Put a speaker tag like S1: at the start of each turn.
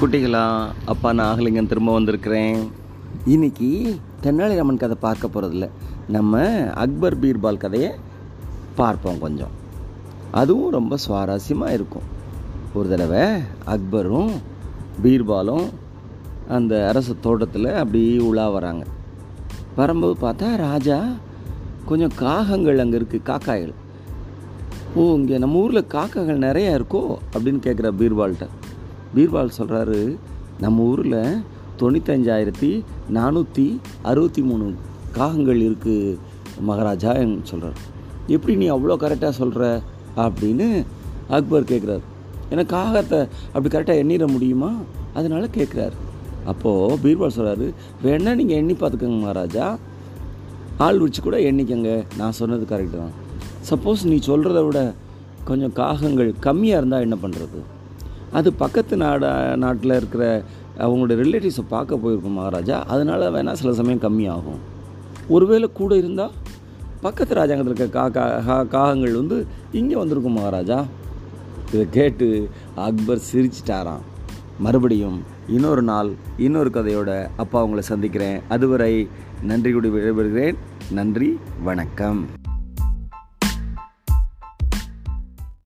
S1: குட்டிகளா அப்பா நான் ஆகலிங்கன் திரும்ப வந்திருக்கிறேன். இன்னைக்கு தென்னாலிராமன் கதை பார்க்க போகிறதில்ல நம்ம அக்பர் பீர்பால் கதையை பார்ப்போம் கொஞ்சம். அதுவும் ரொம்ப சுவாரஸ்யமாக இருக்கும். ஒரு தடவை அக்பரும் பீர்பாலும் அந்த அரசு தோட்டத்தில் அப்படி உலா வராங்க. வரும்போது பார்த்தா ராஜா கொஞ்சம் காகங்கள் அங்கே இருக்குது காக்காய்கள். ஓ இங்கே நம்ம ஊரில் காக்காகள் நிறையா இருக்கோ அப்படின்னு கேட்குற பீர்பால்கிட்ட. பீர்பால் சொல்கிறாரு நம்ம ஊரில் தொண்ணூத்தஞ்சாயிரத்தி நானூற்றி அறுபத்தி மூணு காகங்கள் இருக்குது மகாராஜா சொல்கிறார் எப்படி நீ அவ்வளோ கரெக்டாக சொல்கிற அப்படின்னு அக்பர் கேட்குறாரு ஏன்னா காகத்தை அப்படி கரெக்டாக எண்ணிட முடியுமா? அதனால் கேட்குறாரு அப்போது பீர்பால் சொல்கிறாரு வேணால் நீங்கள் எண்ணி பார்த்துக்கோங்க மகாராஜா. ஆள் வச்சு கூட எண்ணிக்கங்க. நான் சொன்னது கரெக்டு தான். சப்போஸ் நீ சொல்கிறத விட கொஞ்சம் காகங்கள் கம்மியாக இருந்தால் என்ன பண்ணுறது அது பக்கத்து நாடா நாட்டில் இருக்கிற அவங்களுடைய ரிலேட்டிவ்ஸை பார்க்க போயிருக்கும் மகாராஜா. அதனால் வேணால் சில சமயம் கம்மியாகும். ஒருவேளை கூட இருந்தால் பக்கத்து ராஜாங்கத்தில் இருக்க காக்கா காகங்கள் வந்து இங்கே வந்திருக்கும் மகாராஜா. இதை கேட்டு அக்பர் சிரிச்சிட்டாராம். மறுபடியும் இன்னொரு நாள் இன்னொரு கதையோட அப்பா உங்களை சந்திக்கிறேன். அதுவரை நன்றி கூடி விடைபெறுகிறேன். நன்றி வணக்கம்.